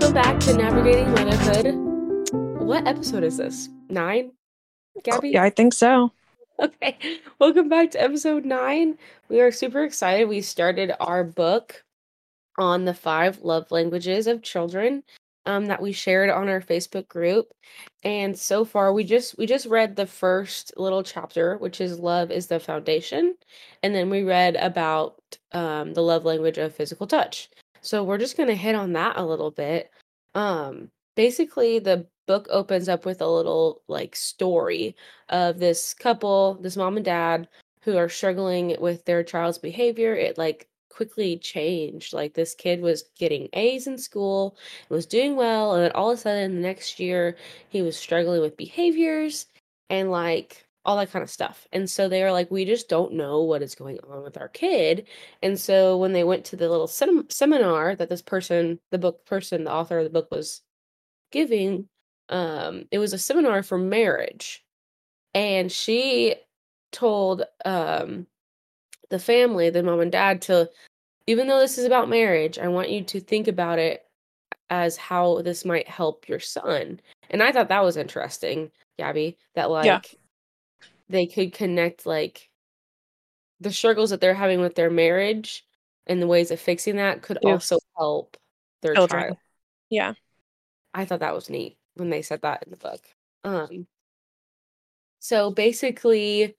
Welcome back to Navigating Motherhood. What episode is this? Nine? Gabby? Yeah, I think so. Okay. Welcome back to episode nine. We are super excited. We started our book on the five love languages of children um, that we shared on our Facebook group. And so far we just we just read the first little chapter, which is love is the foundation. And then we read about um, the love language of physical touch. So we're just going to hit on that a little bit. Um, basically, the book opens up with a little like story of this couple, this mom and dad, who are struggling with their child's behavior. It like quickly changed. Like this kid was getting A's in school, was doing well, and then all of a sudden the next year he was struggling with behaviors and like all that kind of stuff. And so they were like, we just don't know what is going on with our kid. And so when they went to the little sem- seminar that this person, the book person, the author of the book was giving, um, it was a seminar for marriage. And she told um, the family, the mom and dad, to, even though this is about marriage, I want you to think about it as how this might help your son. And I thought that was interesting, Gabby, that like Yeah. They could connect like the struggles that they're having with their marriage and the ways of fixing that could Yeah. also help their Children. child. Yeah. I thought that was neat when they said that in the book. Um so basically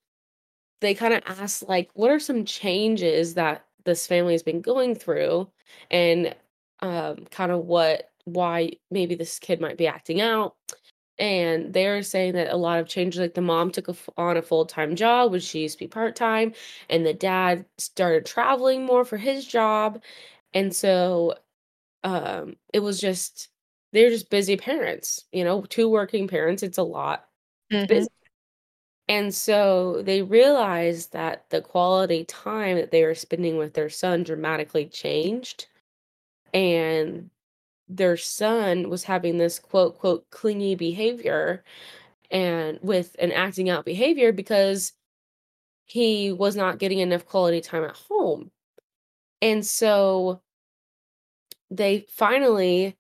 they kind of asked like what are some changes that this family has been going through and um kind of what why maybe this kid might be acting out and they're saying that a lot of changes like the mom took a on a full-time job when she used to be part-time and the dad started traveling more for his job and so um it was just they're just busy parents you know two working parents it's a lot Mhm. busy and so they realized that the quality time that they were spending with their son dramatically changed and their son was having this quote quote clingy behavior and with an acting out behavior because he was not getting enough quality time at home. And so they finally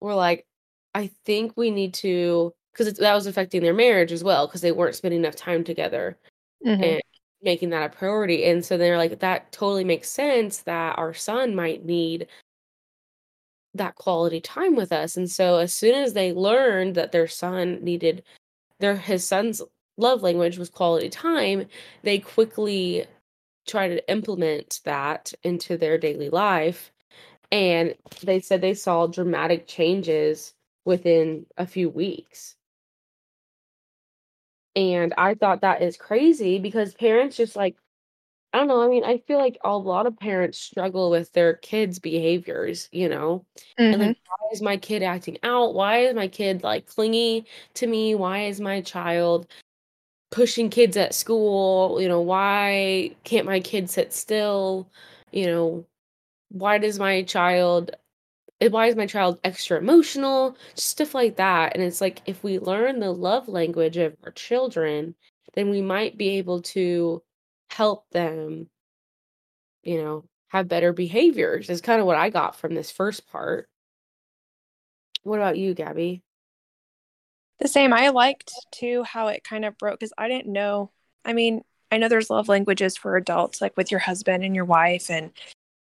were like, I think we need to, because that was affecting their marriage as well, because they weren't spending enough time together Mhm. and making that a priority. And so they're like, that totally makes sense that our son might need that quality time with us. And so as soon as they learned that their son needed their his son's love language was quality time, they quickly try to implement that into their daily life. And they said they saw dramatic changes within a few weeks. And I thought that is crazy because parents just like I don't know, I mean, I feel like a lot of parents struggle with their kids' behaviors, you know? And Mhm. like, why is my kid acting out? Why is my kid like clingy to me? Why is my child pushing kids at school? You know, why can't my kid sit still? You know, why does my child eh, why is my child extra emotional? Just stuff like that. And it's like if we learn the love language of our children, then we might be able to help them, you know, have better behaviors. Is kind of what I got from this first part. What about you, Gabby? The same. I liked too how it kind of broke because I didn't know. I mean, I know there's love languages for adults, like with your husband and your wife, and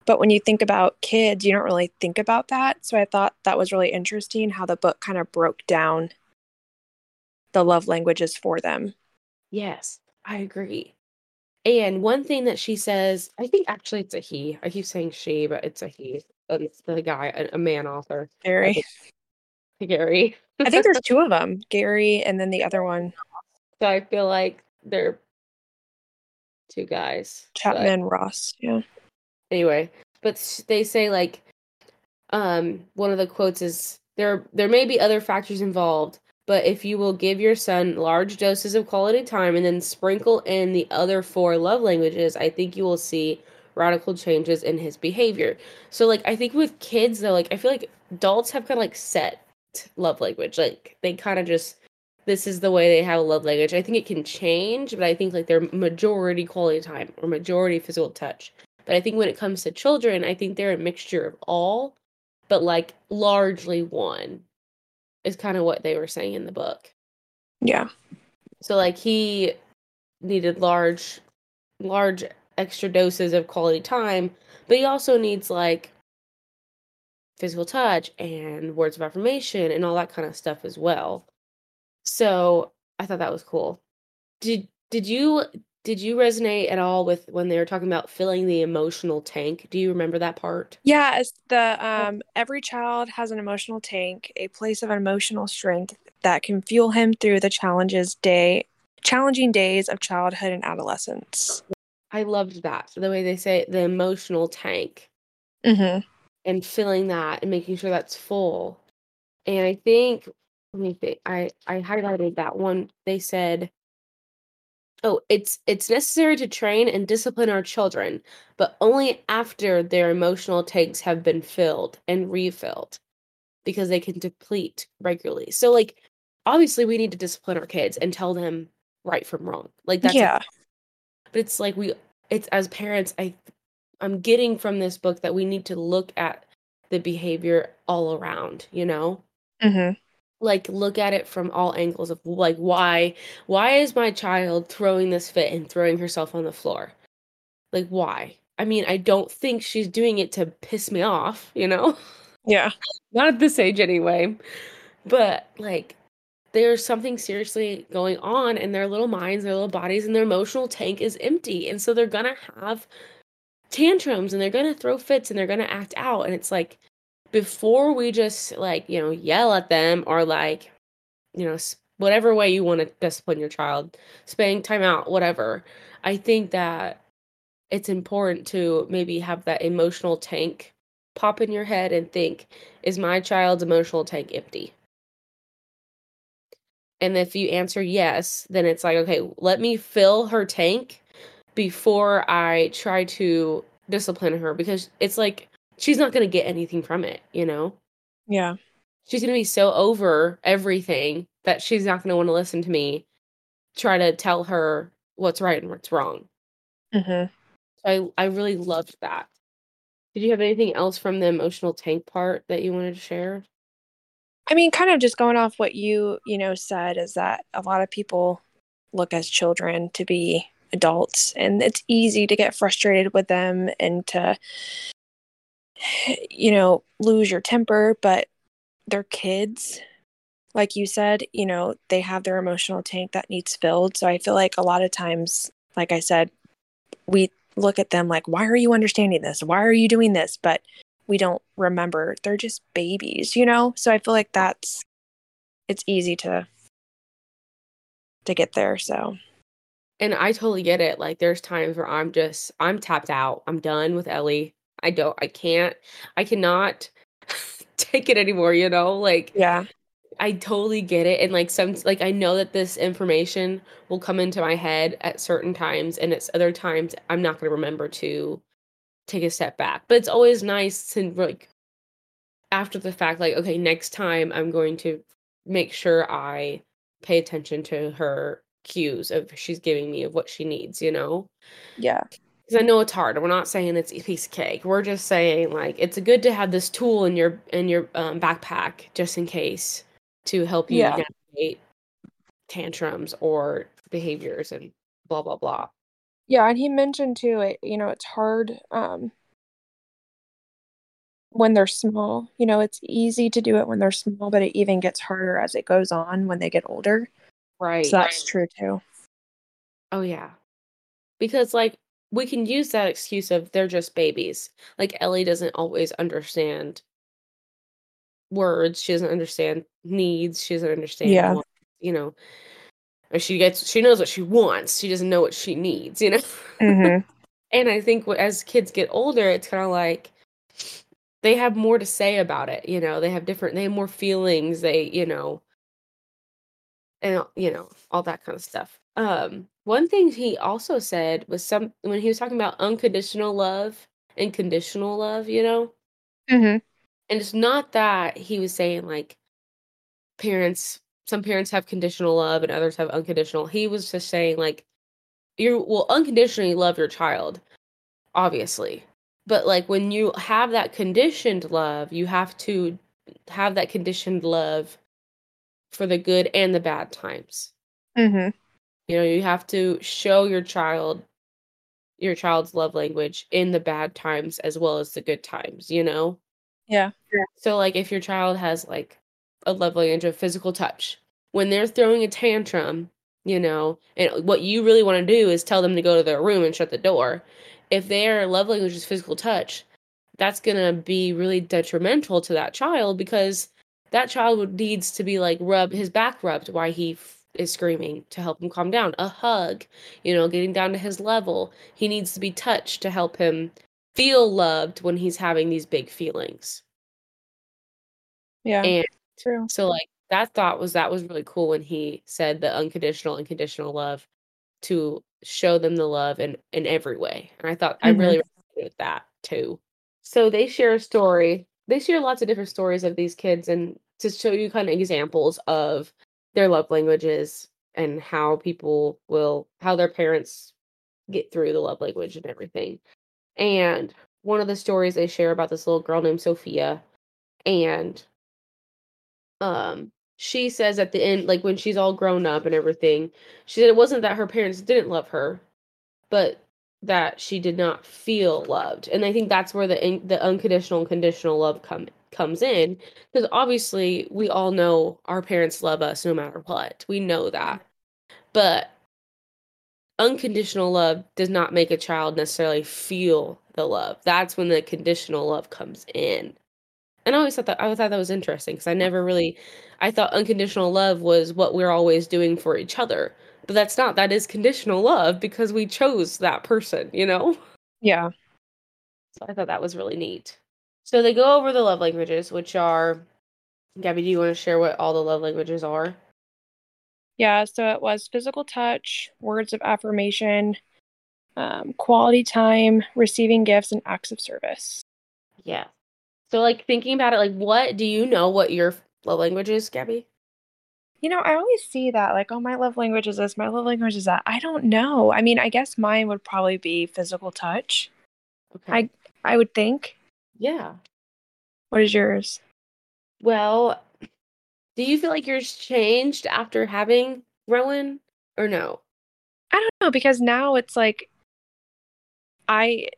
but when you think about kids, you don't really think about that. So I thought that was really interesting how the book kind of broke down the love languages for them. Yes, I agree. And one thing that she says, I think actually it's a he. I keep saying she, but it's a he. And It's the guy, a, a man author, Gary. Gary. I think there's two of them, Gary, and then the other one, So I feel like they're two guys. but- Chapman Ross. Yeah. anyway but they say like um one of the quotes is there there may be other factors involved but if you will give your son large doses of quality time and then sprinkle in the other four love languages i think you will see radical changes in his behavior. So like i think with kids though like i feel like adults have kind of like set love language. Like they kind of just this is the way they have a love language. I think it can change but i think like their majority quality time or majority physical touch. But I think when it comes to children, I think they're a mixture of all. but like largely one is kind of what they were saying in the book. Yeah. So like he needed large large extra doses of quality time, but he also needs like physical touch and words of affirmation and all that kind of stuff as well. So I thought that was cool. Did did you did you resonate at all with when they were talking about filling the emotional tank? Do you remember that part? Yeah, it's the um every child has an emotional tank, a place of emotional strength that can fuel him through the challenges day challenging days of childhood and adolescence. I loved that. The way they say it, the emotional tank Mhm. and filling that and making sure that's full. And I think let me think. I I highlighted that one. They said Oh, it's it's necessary to train and discipline our children, but only after their emotional tanks have been filled and refilled because they can deplete regularly. So like obviously we need to discipline our kids and tell them right from wrong. Like that's yeah. but it's like we it's as parents I I'm getting from this book that we need to look at the behavior all around, you know? Mhm. Like look at it from all angles of like why why is my child throwing this fit and throwing herself on the floor? Like why? I mean i don't think she's doing it to piss me off you know? Yeah. not at this age anyway. But like there's something seriously going on in their little minds their little bodies and their emotional tank is empty. And so they're gonna have tantrums and they're gonna throw fits and they're gonna act out. And it's like before we just like you know yell at them or like you know whatever way you want to discipline your child spank time out whatever i think that it's important to maybe have that emotional tank pop in your head and think is my child's emotional tank empty? And if you answer yes then it's like okay let me fill her tank before i try to discipline her because it's like she's not going to get anything from it you know Yeah. she's going to be so over everything that she's not going to want to listen to me try to tell her what's right and what's wrong Mhm. so i i really loved that did you have anything else from the emotional tank part that you wanted to share I mean, kind of just going off what you, you know, said is that a lot of people look as children to be adults and it's easy to get frustrated with them and to you know, lose your temper, but they're kids. Like you said, you know, they have their emotional tank that needs filled. So I feel like a lot of times, like I said, we look at them like, why are you understanding this? Why are you doing this? But we don't remember they're just babies, you know? So I feel like that's it's easy to to get there. So and i totally get it like there's times where i'm just i'm tapped out i'm done with ellie i don't i can't i cannot take it anymore you know like yeah. I totally get it. And like some like I know that this information will come into my head at certain times and it's other times I'm not gonna remember to take a step back. But it's always nice to like after the fact, like, okay, next time I'm going to make sure I pay attention to her cues of she's giving me of what she needs, you know? Yeah. Because I know it's hard. We're not saying it's a piece of cake. We're just saying like it's good to have this tool in your in your um, backpack just in case to help you Yeah. navigate tantrums or behaviors and blah blah blah. Yeah, and he mentioned too, it you know, it's hard um when they're small. You know, it's easy to do it when they're small, but it even gets harder as it goes on when they get older. Right. So that's true too. Oh yeah. Because like we can use that excuse of they're just babies. Like Ellie doesn't always understand words. She doesn't understand needs. She doesn't understand Yeah. wants, you know. Or she gets she knows what she wants. She doesn't know what she needs, you know. Mm-hmm. And I think as kids get older, it's kind of like they have more to say about it. You know, they have different, they have more feelings. They, you know, and you know all that kind of stuff. Um, one thing he also said was some when he was talking about unconditional love and conditional love. You know, Mm-hmm. and it's not that he was saying like parents. Some parents have conditional love and others have unconditional. He was just saying like you will unconditionally love your child, obviously but like when you have that conditioned love, you have to have that conditioned love for the good and the bad times. Mm-hmm. You know, you have to show your child your child's love language in the bad times as well as the good times, you know? Yeah. So like if your child has like a love language of physical touch, when they're throwing a tantrum, you know, and what you really want to do is tell them to go to their room and shut the door. If their love language is physical touch, that's going to be really detrimental to that child because that child needs to be like rubbed his back rubbed while he f- is screaming to help him calm down a hug you know getting down to his level he needs to be touched to help him feel loved when he's having these big feelings Yeah. and True. so like that thought was that was really cool when he said the unconditional unconditional love to show them the love in in every way and i thought i Mhm. really resonated with that too so they share a story they share lots of different stories of these kids and to show you kind of examples of their love languages and how people will how their parents get through the love language and everything. And one of the stories they share about this little girl named sophia and um she says at the end like when she's all grown up and everything she said it wasn't that her parents didn't love her but that she did not feel loved. And i think that's where the the unconditional and conditional love come comes in because obviously we all know our parents love us no matter what we know mm-hmm. that but unconditional love does not make a child necessarily feel the love that's when the conditional love comes in and I always thought that I thought that was interesting because I never really I thought unconditional love was what we're always doing for each other. But that's not. That is conditional love because we chose that person, you know? Yeah. So I thought that was really neat. So they go over the love languages, which are Gabby, do you want to share what all the love languages are? Yeah. So it was physical touch, words of affirmation, um, quality time, receiving gifts, and acts of service. Yeah. So like thinking about it, like what do you know what your love language is, Gabby? You know, I always see that, like, oh, my love language is this, my love language is that. I don't know. I mean, I guess mine would probably be physical touch. Okay. I I would think. Yeah. What is yours? Well, do you feel like yours changed after having Rowan or no? I don't know because now it's like I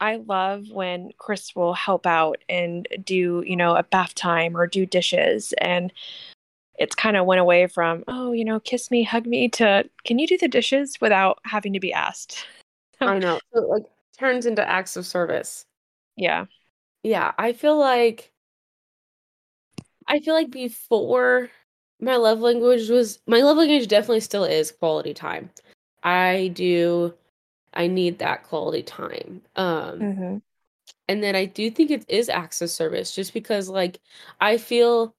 I love when Chris will help out and do, you know, a bath time or do dishes and it's kind of went away from, oh, you know, kiss me, hug me to can you do the dishes without having to be asked? I know. So it, like turns into acts of service. Yeah. Yeah, I feel like I feel like before my love language was my love language definitely still is quality time. I do I need that quality time. Um Mm-hmm. and then I do think it is acts of service just because like I feel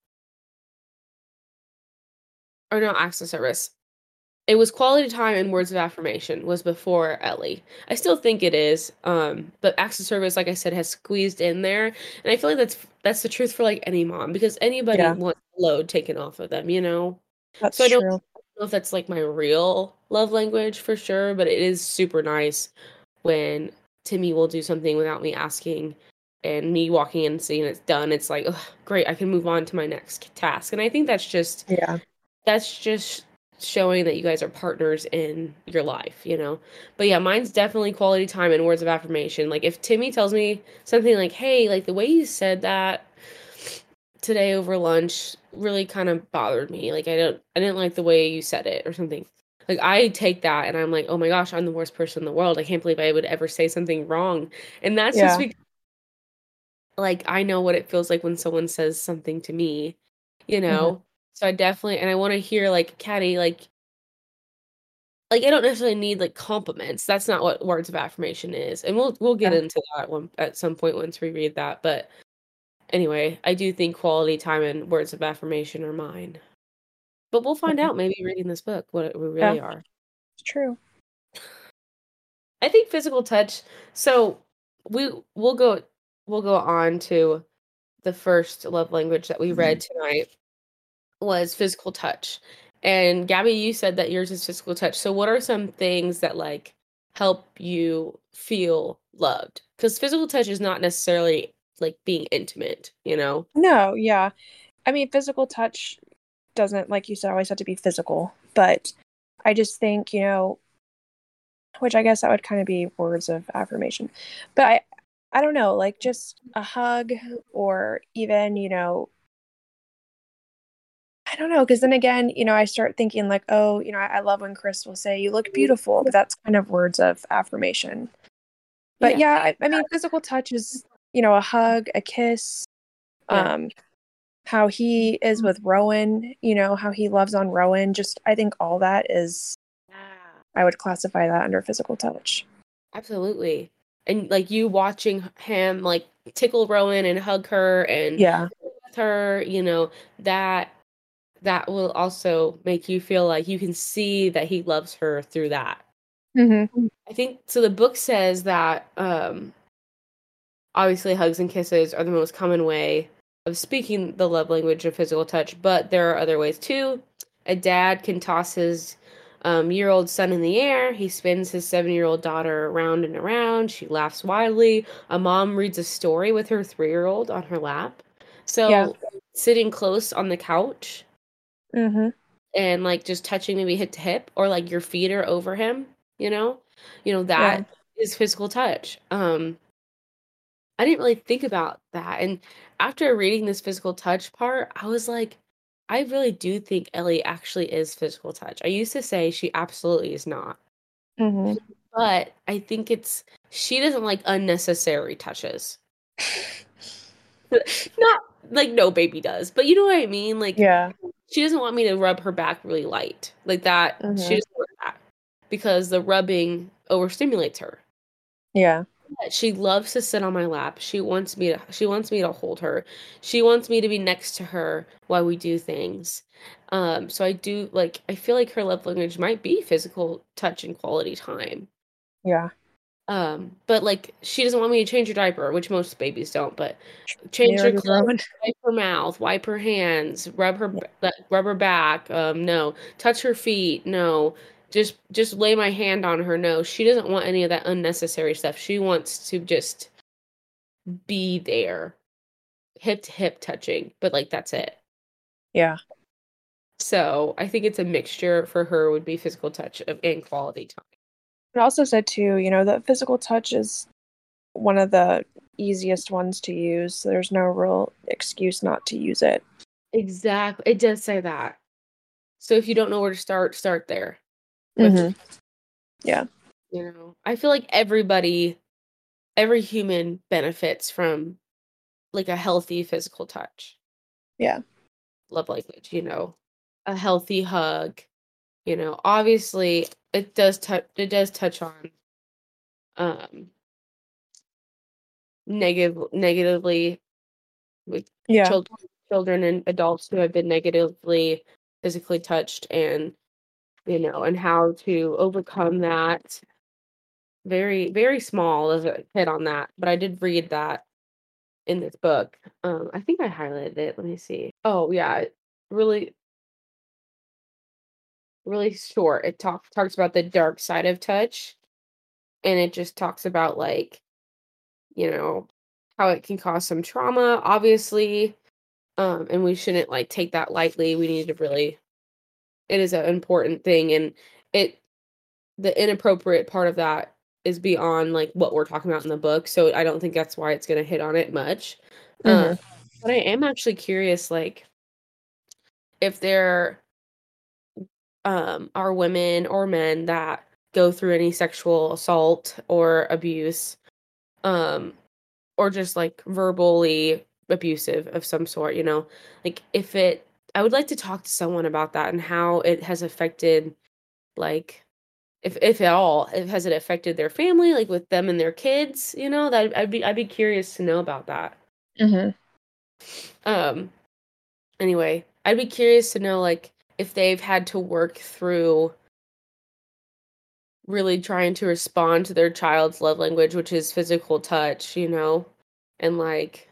or not acts of service. It was quality time and words of affirmation was before Ellie. I still think it is, um, but acts of service, like I said, has squeezed in there, and I feel like that's that's the truth for like any mom because anybody Yeah. wants load taken off of them, you know. That's So I don't true. know if that's like my real love language for sure, but it is super nice when Timmy will do something without me asking and me walking in and seeing it's done. It's like, "Ugh, great, I can move on to my next task. And I think that's just Yeah. that's just showing that you guys are partners in your life, you know. But yeah, mine's definitely quality time and words of affirmation. Like if Timmy tells me something like, "Hey, like the way you said that today over lunch really kind of bothered me. Like I don't I didn't like the way you said it or something." Like I take that and I'm like, "Oh my gosh, I'm the worst person in the world. I can't believe I would ever say something wrong." And that's just because like I know what it feels like when someone says something to me, you mm-hmm. know. So I definitely and I want to hear like Caddy like like I don't necessarily need like compliments. That's not what words of affirmation is. And we'll we'll get Yeah. into that one at some point once we read that. But anyway, I do think quality time and words of affirmation are mine. But we'll find Mhm. out maybe reading this book what it- we Yeah. really are. It's true. I think physical touch. So we we'll go we'll go on to the first love language that we read tonight was physical touch. And Gabby, you said that yours is physical touch. So what are some things that like help you feel loved because physical touch is not necessarily like being intimate, you know? No, yeah. I mean, physical touch doesn't, like you said, always have to be physical, but I just think, you know, which I guess that would kind of be words of affirmation. But I, I don't know, like just a hug or even, you know, don't know, because then again, you know, I start thinking like, oh, you know, I, I, love when Chris will say, "You look beautiful," but that's kind of words of affirmation. But yeah, yeah I, I, mean, physical touch is, you know, a hug, a kiss, yeah. um, how he is with Rowan, you know, how he loves on Rowan. Just, I think all that is, I would classify that under physical touch. Absolutely. And like you watching him like tickle Rowan and hug her and yeah, her, you know, that that will also make you feel like you can see that he loves her through that. Mm-hmm. I think so. The book says that um, obviously hugs and kisses are the most common way of speaking the love language of physical touch, but there are other ways too. A dad can toss his um, year old son in the air. He spins his seven year old daughter around and around. She laughs wildly. A mom reads a story with her three year old on her lap. So, yeah. sitting close on the couch Mm-hmm. And like just touching maybe hip to hip or like your feet are over him, you know? You know, that yeah. is physical touch. Um I didn't really think about that. And after reading this physical touch part, I was like, I really do think Ellie actually is physical touch. I used to say she absolutely is not. Mm-hmm. But I think it's she doesn't like unnecessary touches. not like no baby does, but you know what I mean? Like yeah she doesn't want me to rub her back really light like that. Mm-hmm. She doesn't want that because the rubbing overstimulates her. Yeah. She loves to sit on my lap. She wants me to she wants me to hold her. She wants me to be next to her while we do things. Um so I do like I feel like her love language might be physical touch and quality time. Yeah. Um, but like she doesn't want me to change her diaper, which most babies don't. But change her clothes, wipe her mouth, wipe her hands, rub her rub her back. Um, no, touch her feet. No, just just lay my hand on her. No, she doesn't want any of that unnecessary stuff. She wants to just be there, hip to hip touching. But like that's it. Yeah. So I think it's a mixture for her would be physical touch of and quality time. It also said too, you know, that physical touch is one of the easiest ones to use. So there's no real excuse not to use it. Exactly. It does say that. So if you don't know where to start, start there. Mm-hmm. Yeah. You know, I feel like everybody, every human benefits from like a healthy physical touch. Yeah. Love language, you know, a healthy hug. You know, obviously, it does touch it does touch on um negative negatively with yeah. children children and adults who have been negatively physically touched and you know and how to overcome that. Very very small of a hit on that but i did read that in this book. Um i think i highlighted it. Let me see. Oh yeah really really short. It talks talks about the dark side of touch, and it just talks about like, you know, how it can cause some trauma, obviously, um, and we shouldn't like take that lightly. We need to really, it is an important thing, and it, the inappropriate part of that is beyond like what we're talking about in the book. So I don't think that's why it's going to hit on it much. Mm-hmm. Uh, but I am actually curious, like, if there um, are women or men that go through any sexual assault or abuse, um, or just like verbally abusive of some sort, you know, like if it, I would like to talk to someone about that and how it has affected, like, if if at all, if has it affected their family, like with them and their kids, you know, that I'd be I'd be curious to know about that. Mm-hmm. Um. Anyway, I'd be curious to know like if they've had to work through really trying to respond to their child's love language which is physical touch you know? And like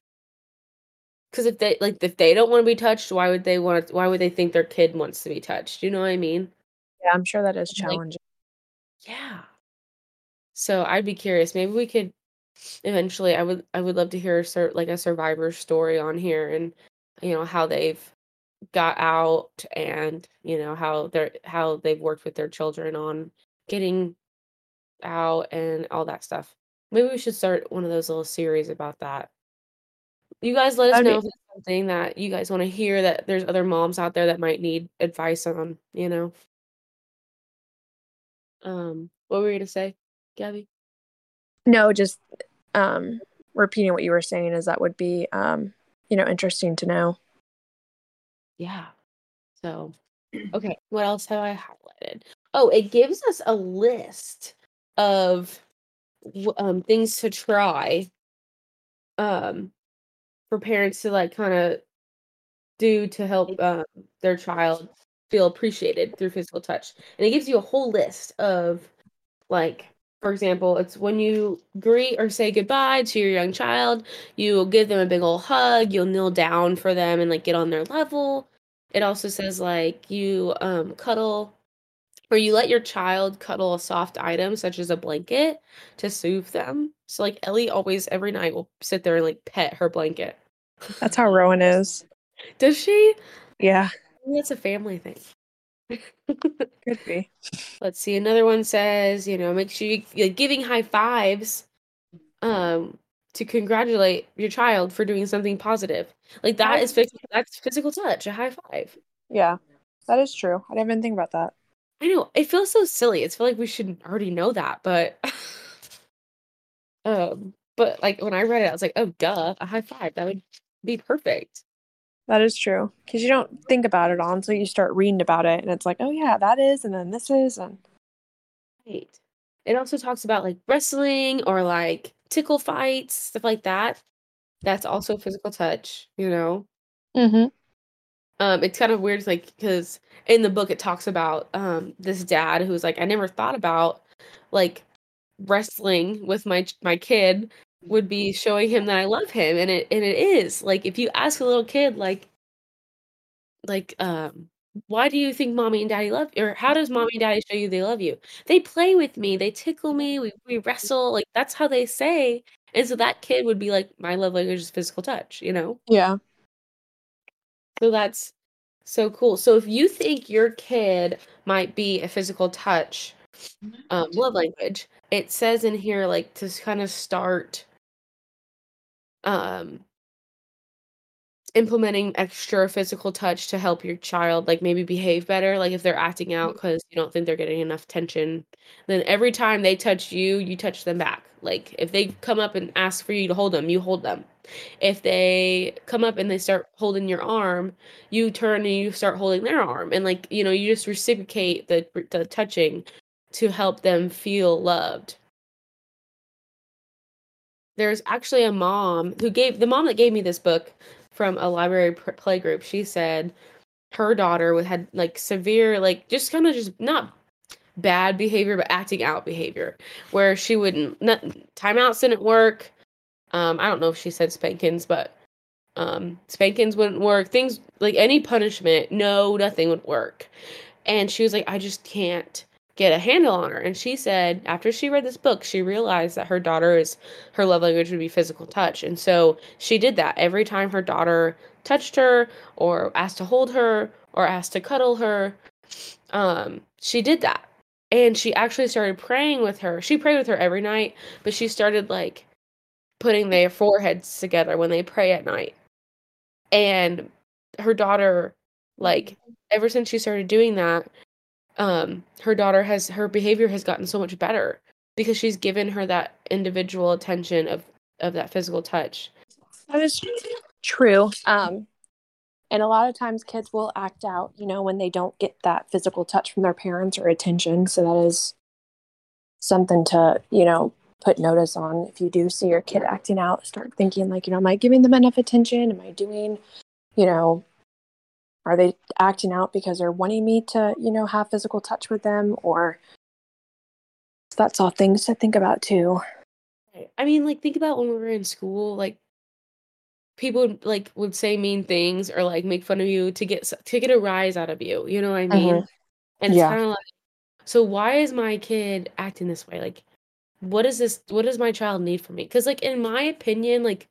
because if they like if they don't want to be touched why would they want why would they think their kid wants to be touched? You know what i mean? Yeah i'm sure that is challenging like, yeah. So i'd be curious. Maybe we could eventually I would I would love to hear like a survivor story on here and you know how they've got out and you know how they're how they've worked with their children on getting out and all that stuff. Maybe we should start one of those little series about that. You guys let us know if it's something that you guys want to hear that there's other moms out there that might need advice on, you know. Um, what were you gonna say, Gabby? No, just um, repeating what you were saying is that would be um, you know interesting to know. Yeah. So, okay, what else have I highlighted? Oh, it gives us a list of um things to try um for parents to like kind of do to help um their child feel appreciated through physical touch. And it gives you a whole list of like for example, it's when you greet or say goodbye to your young child, you give them a big old hug, you'll kneel down for them and like get on their level. It also says like you um cuddle or you let your child cuddle a soft item such as a blanket to soothe them. So like Ellie always every night will sit there and like pet her blanket. That's how Rowan is. Does she? Yeah, That's a family thing. Could be. Let's see. Another one says, you know, make sure you, you're giving high fives um to congratulate your child for doing something positive. Like that is phys- that's physical touch, a high five. Yeah, that is true. I didn't even think about that. I know. It feels so silly. It's feel like we should already know that, but um but like when I read it, I was like, oh duh, a high five. That would be perfect. That is true because you don't think about it all until you start reading about it, and it's like, oh yeah, that is, and then this is, and Right. It also talks about like wrestling or like tickle fights, stuff like that. That's also physical touch, you know. mm-hmm. Um, it's kind of weird, like because in the book it talks about um this dad who's like, I never thought about like wrestling with my my kid would be showing him that I love him, and it and it is. Like if you ask a little kid like like um why do you think mommy and daddy love you or how does mommy and daddy show you they love you? They play with me they tickle me we, we wrestle like that's how they say. And so that kid would be like my love language is physical touch you know? Yeah, so that's so cool. So if you think your kid might be a physical touch um, love language it says in here like to kind of start um implementing extra physical touch to help your child like maybe behave better like if they're acting out because you don't think they're getting enough attention then every time they touch you you touch them back. Like if they come up and ask for you to hold them you hold them. If they come up and they start holding your arm you turn and you start holding their arm and like you know you just reciprocate the the touching to help them feel loved there's actually a mom who gave the mom that gave me this book from a library pr- play she said her daughter had like severe like just kind of just not bad behavior but acting out behavior where she wouldn't not, timeouts didn't work. Um i don't know if she said spankings but um spankings wouldn't work. Things like any punishment no nothing would work. And she was like i just can't get a handle on her. And she said after she read this book she realized that her daughter is her love language would be physical touch. And so she did that. Every time her daughter touched her or asked to hold her or asked to cuddle her um she did that. And she actually started praying with her. She prayed with her every night but she started like putting their foreheads together when they pray at night. And her daughter like ever since she started doing that um her daughter has her behavior has gotten so much better because she's given her that individual attention of of that physical touch that is true. Um, and a lot of times kids will act out, you know, when they don't get that physical touch from their parents or attention. So that is something to, you know, put notice on. If you do see your kid acting out, start thinking like, you know, am I giving them enough attention? Am I doing, you know, are they acting out because they're wanting me to, you know, have physical touch with them? Or that's all things to think about too. I mean, like think about when we were in school, like people would, like would say mean things or like make fun of you to get to get a rise out of you. You know what I mean? Mhm. And it's Yeah. kind of like, so why is my kid acting this way? Like, what is this what does my child need from me because like in my opinion like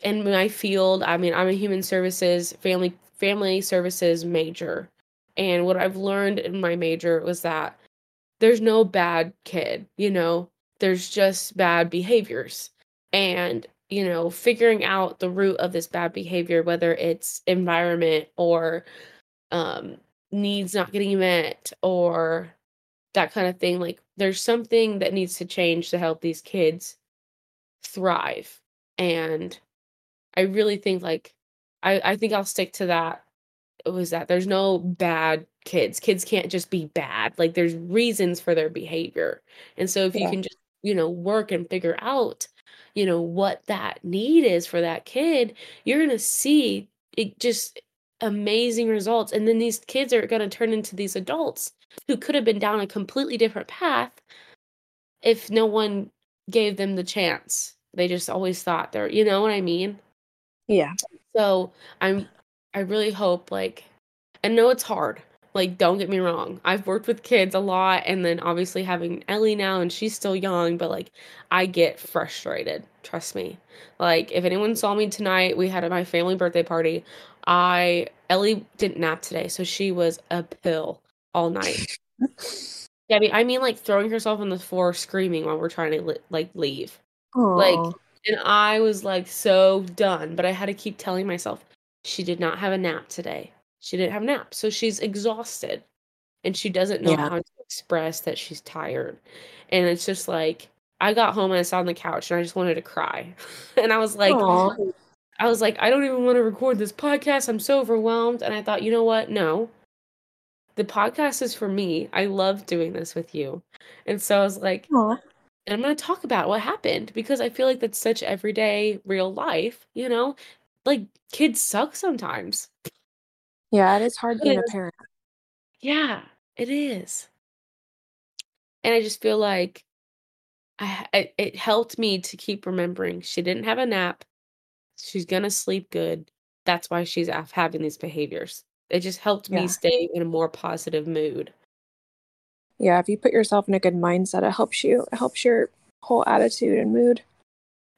in my field i mean i'm a human services family family services major. And what i've learned in my major was that there's no bad kid you know? There's just bad behaviors. And you know figuring out the root of this bad behavior whether it's environment or um needs not getting met or that kind of thing like there's something that needs to change to help these kids thrive. And i really think like i i think i'll stick to that it was that? There's no bad kids. Kids can't just be bad. Like there's reasons for their behavior. And so if yeah. you can just you know work and figure out you know what that need is for that kid you're going to see it just amazing results. And then these kids are going to turn into these adults who could have been down a completely different path if no one gave them the chance. They just always thought they're you know what i mean yeah so i'm i really hope like i know it's hard like, don't get me wrong. I've worked with kids a lot, and then obviously having Ellie now, and she's still young, but like, I get frustrated. Trust me. Like, if anyone saw me tonight, we had my family birthday party. I, Ellie didn't nap today, so she was a pill all night. yeah, I mean, I mean, like throwing herself on the floor, screaming while we're trying to li- like leave. Aww. Like, and I was like so done, but I had to keep telling myself she did not have a nap today. She didn't have a nap. so she's exhausted and she doesn't know yeah. how to express that she's tired. And it's just like I got home and I sat on the couch and I just wanted to cry. and I was like Aww. I was like I don't even want to record this podcast. I'm so overwhelmed and I thought, "You know what? No. The podcast is for me. I love doing this with you." And so I was like, Aww. And I'm going to talk about what happened because I feel like that's such everyday real life, you know? Like kids suck sometimes. Yeah, it is hard being a parent. Yeah, it is. And I just feel like I, I it helped me to keep remembering she didn't have a nap. She's gonna sleep good. That's why she's having these behaviors. It just helped me stay in a more positive mood. Yeah, if you put yourself in a good mindset, it helps you. It helps your whole attitude and mood.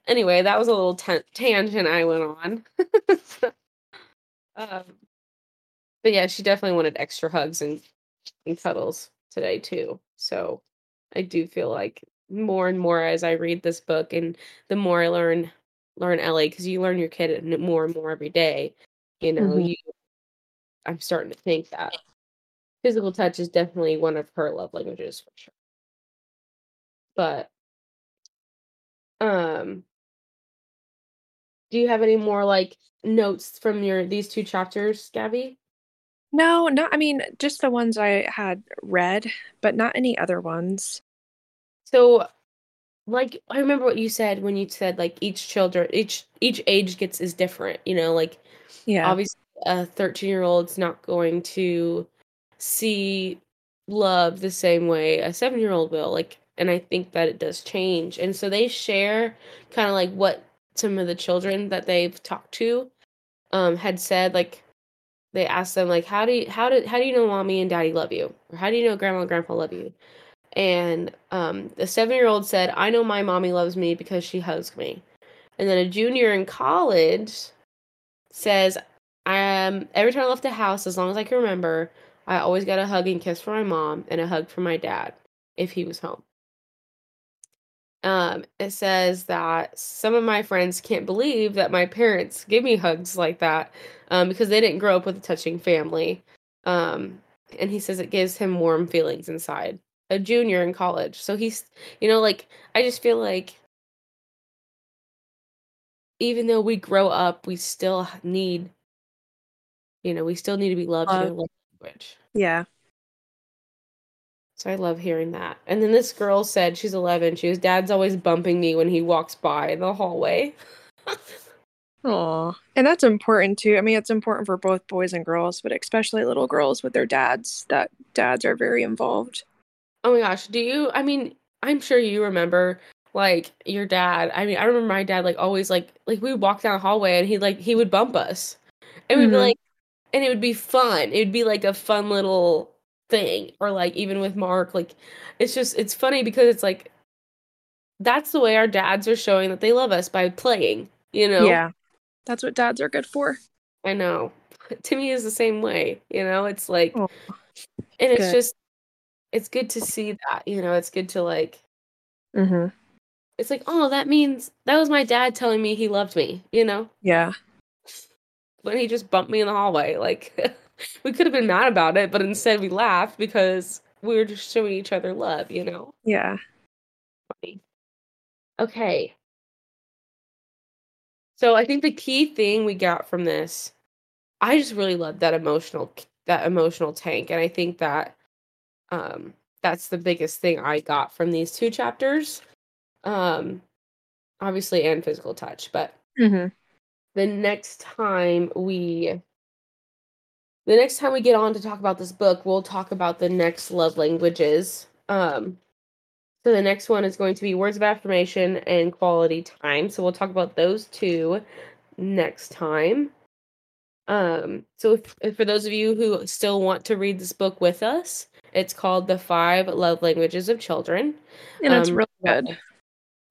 Anyway, that was a little tangent I went on. um, but yeah, she definitely wanted extra hugs and, and cuddles today too. So I do feel like more and more as I read this book and the more I learn learn Ellie because you learn your kid more and more every day. You know, mm-hmm. you I'm starting to think that physical touch is definitely one of her love languages for sure. But um do you have any more like notes from your these two chapters, Gabby? No, not I mean, just the ones I had read, but not any other ones. So like I remember what you said when you said like each children each each age gets is different, you know, like yeah. Obviously a 13-year-old's not going to see love the same way a 7-year-old will. Like and I think that it does change. And so they share kind of like what some of the children that they've talked to um had said like they asked them like how do you how do how do you know mommy and daddy love you or how do you know grandma and grandpa love you and um, the seven year old said i know my mommy loves me because she hugs me and then a junior in college says I um every time i left the house as long as i can remember i always got a hug and kiss from my mom and a hug from my dad if he was home um, it says that some of my friends can't believe that my parents give me hugs like that um, because they didn't grow up with a touching family. Um, and he says it gives him warm feelings inside. A junior in college. So he's, you know, like, I just feel like even though we grow up, we still need, you know, we still need to be loved uh, language. Yeah. So I love hearing that. And then this girl said she's 11. She was dad's always bumping me when he walks by in the hallway. Aw. And that's important too. I mean, it's important for both boys and girls, but especially little girls with their dads, that dads are very involved. Oh my gosh. Do you, I mean, I'm sure you remember like your dad. I mean, I remember my dad like always like, like we would walk down the hallway and he like, he would bump us. And we'd mm-hmm. be like, and it would be fun. It would be like a fun little thing or like even with mark like it's just it's funny because it's like that's the way our dads are showing that they love us by playing, you know? Yeah. That's what dads are good for. I know. Timmy is the same way, you know? It's like Oh, and it's good. just it's good to see that, you know, it's good to like Mm-hmm. it's like, oh, that means that was my dad telling me he loved me, you know? Yeah. When he just bumped me in the hallway. Like we could have been mad about it, but instead we laughed because we were just showing each other love, you know? Yeah. Funny. Okay. So I think the key thing we got from this, I just really love that emotional that emotional tank, and I think that um that's the biggest thing I got from these two chapters. Um obviously and physical touch, but Mm-hmm. The next time we the next time we get on to talk about this book, we'll talk about the next love languages. Um so the next one is going to be words of affirmation and quality time. So we'll talk about those two next time. Um so if, if for those of you who still want to read this book with us, it's called The Five Love Languages of Children. And it's Um, really good.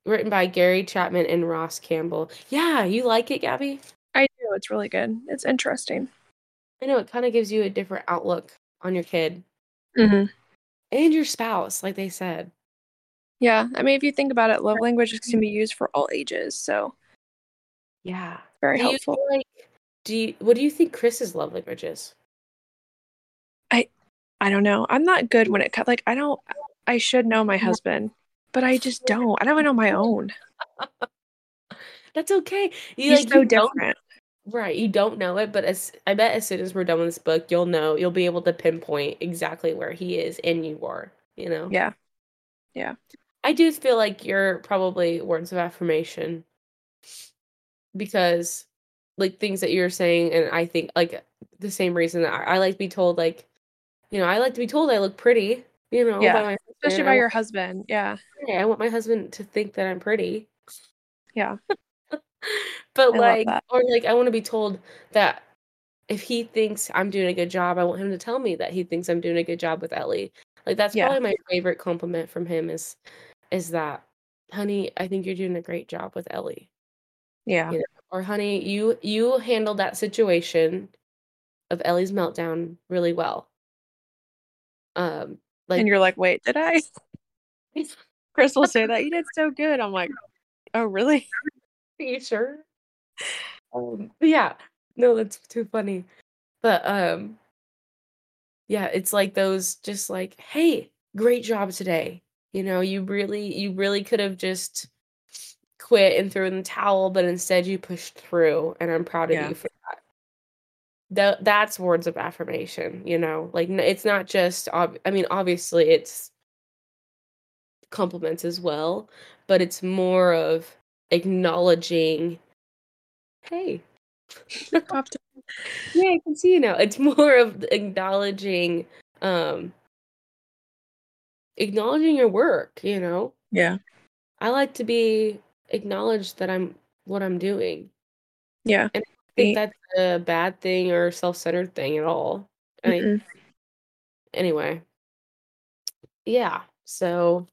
Written by Gary Chapman and Ross Campbell. Yeah, you like it, Gabby? I do. It's really good. It's interesting. I know it kind of gives you a different outlook on your kid Mm-hmm. and your spouse, like they said. Yeah. I mean, if you think about it, love languages can be used for all ages. So Yeah. very do helpful. feel like do you what do you think Chris's love language is? I I don't know. I'm not good when it. Like, I don't, I should know my husband, but I just don't. I don't even know my own. That's okay. You He's like so you don't- different. right, you don't know it, but as I bet as soon as we're done with this book, you'll know. You'll be able to pinpoint exactly where he is and you are. You know. Yeah. Yeah. I do feel like you're probably words of affirmation because like things that you're saying and I think like the same reason that I, I like to be told like you know I like to be told I look pretty you know Yeah, by Especially by I your husband. Yeah. I want my husband to think that I'm pretty Yeah. but love like or like I want to be told that if he thinks I'm doing a good job I want him to tell me that he thinks I'm doing a good job with Ellie like that's Yeah. probably my favorite compliment from him is is that honey I think you're doing a great job with Ellie Yeah. you know, or honey, you you handled that situation of Ellie's meltdown really well. Um, like and you're like, wait, did I? Chris will say that. You did so good. I'm like, oh, really? Are you sure? Um, yeah, no, that's too funny. But um, yeah, it's like those just like, hey, great job today. You know, you really, you really could have just quit and threw in the towel, but instead you pushed through, and I'm proud of Yeah. you for that. That that's words of affirmation. You know, like it's not just. Ob- I mean, obviously it's compliments as well, but it's more of acknowledging. Hey, yeah, I can see you now. It's more of acknowledging, um, acknowledging your work. You know, Yeah. I like to be acknowledged that I'm what I'm doing. Yeah. I think that's a bad thing or self-centered thing at all. I, anyway, yeah. So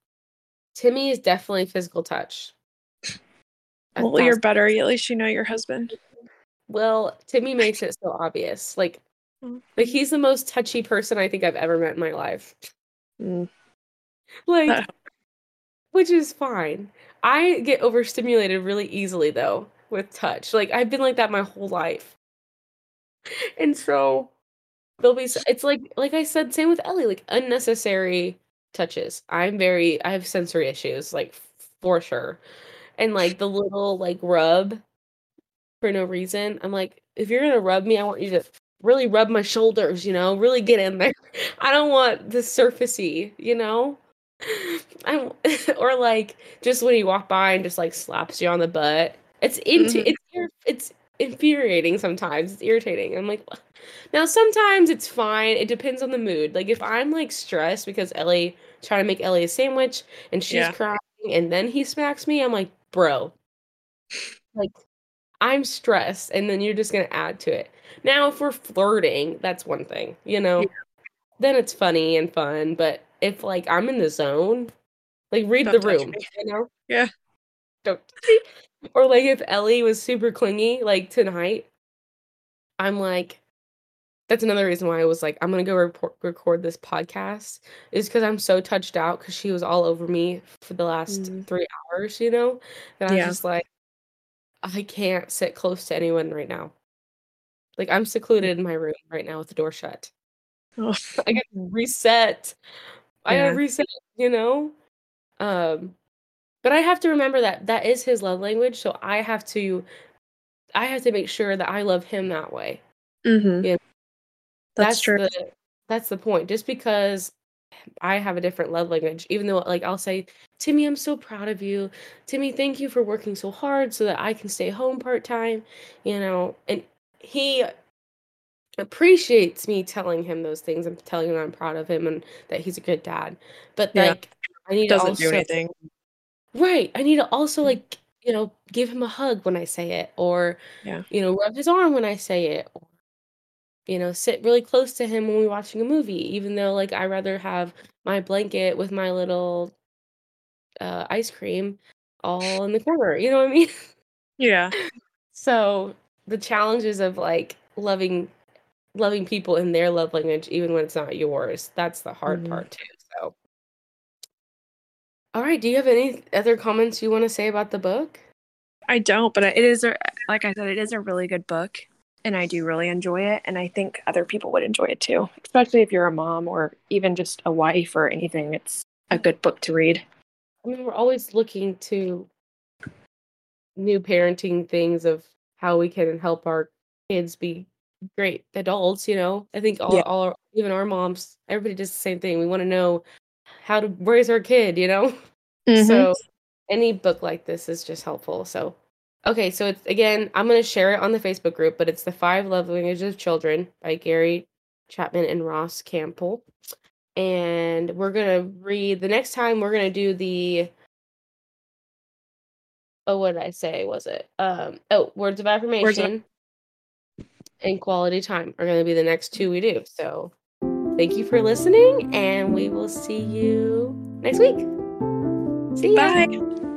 Timmy is definitely physical touch. A Well, you're better. At least you know your husband. Well, Timmy makes it so obvious. Like, Mm. like he's the most touchy person I think I've ever met in my life. Mm. Like, which is fine. I get overstimulated really easily though with touch. Like I've been like that my whole life. And so there'll be it's like like I said same with Ellie like unnecessary touches. I'm very I have sensory issues like for sure. And like the little like rub for no reason. I'm like if you're going to rub me, I want you to really rub my shoulders, you know? Really get in there. I don't want the surfacey, you know? I'm or like just when you walk by and just like slaps you on the butt. It's into Mhm. it's it's infuriating sometimes. It's irritating. I'm like now sometimes it's fine. It depends on the mood. Like if I'm like stressed because Ellie trying to make Ellie a sandwich and she's Yeah. crying and then he smacks me, I'm like, bro. Like I'm stressed and then you're just gonna add to it. Now if we're flirting, that's one thing, you know. Yeah. Then it's funny and fun, but if like I'm in the zone Like read Don't the room, me. you know? Yeah. Don't. Or like if Ellie was super clingy, like tonight, I'm like, that's another reason why I was like, I'm gonna go report, record this podcast is because I'm so touched out because she was all over me for the last Mm. three hours, you know? That I was Yeah. just like, I can't sit close to anyone right now. Like I'm secluded in my room right now with the door shut. Oh. I gotta reset. I gotta reset, you know? Um, but I have to remember that that is his love language, so I have to I have to make sure that I love him that way. Mm-hmm. Yeah. That's, true. The, that's the point. Just because I have a different love language, even though like I'll say, Timmy, I'm so proud of you. Timmy, thank you for working so hard so that I can stay home part time. You know, and he appreciates me telling him those things and telling him I'm proud of him and that he's a good dad. But Yeah. like I need Doesn't to also do anything. Right. I need to also Mm. like, you know, give him a hug when I say it or Yeah. you know, rub his arm when I say it or you know, sit really close to him when we're watching a movie, even though like I rather have my blanket with my little uh ice cream all in the corner. You know what I mean? Yeah. So the challenges of like loving loving people in their love language even when it's not yours, that's the hard Mhm. part too. All right, do you have any other comments you want to say about the book? I don't, but it is a like I said, it is a really good book, and I do really enjoy it, and I think other people would enjoy it too, especially if you're a mom or even just a wife or anything. It's a good book to read. I mean, we're always looking to new parenting things of how we can help our kids be great adults, you know. I think all Yeah. all our, even our moms, everybody does the same thing. We want to know how to raise our kid, you know? Mm-hmm. So any book like this is just helpful. So okay, so it's again, I'm gonna share it on the Facebook group, but it's the Five Love Languages of Children by Gary Chapman and Ross Campbell. And we're gonna read the next time we're gonna do the oh what did I say was it? Um oh words of affirmation and quality time are gonna be the next two we do. So thank you for listening and we will see you next week. See ya. Bye.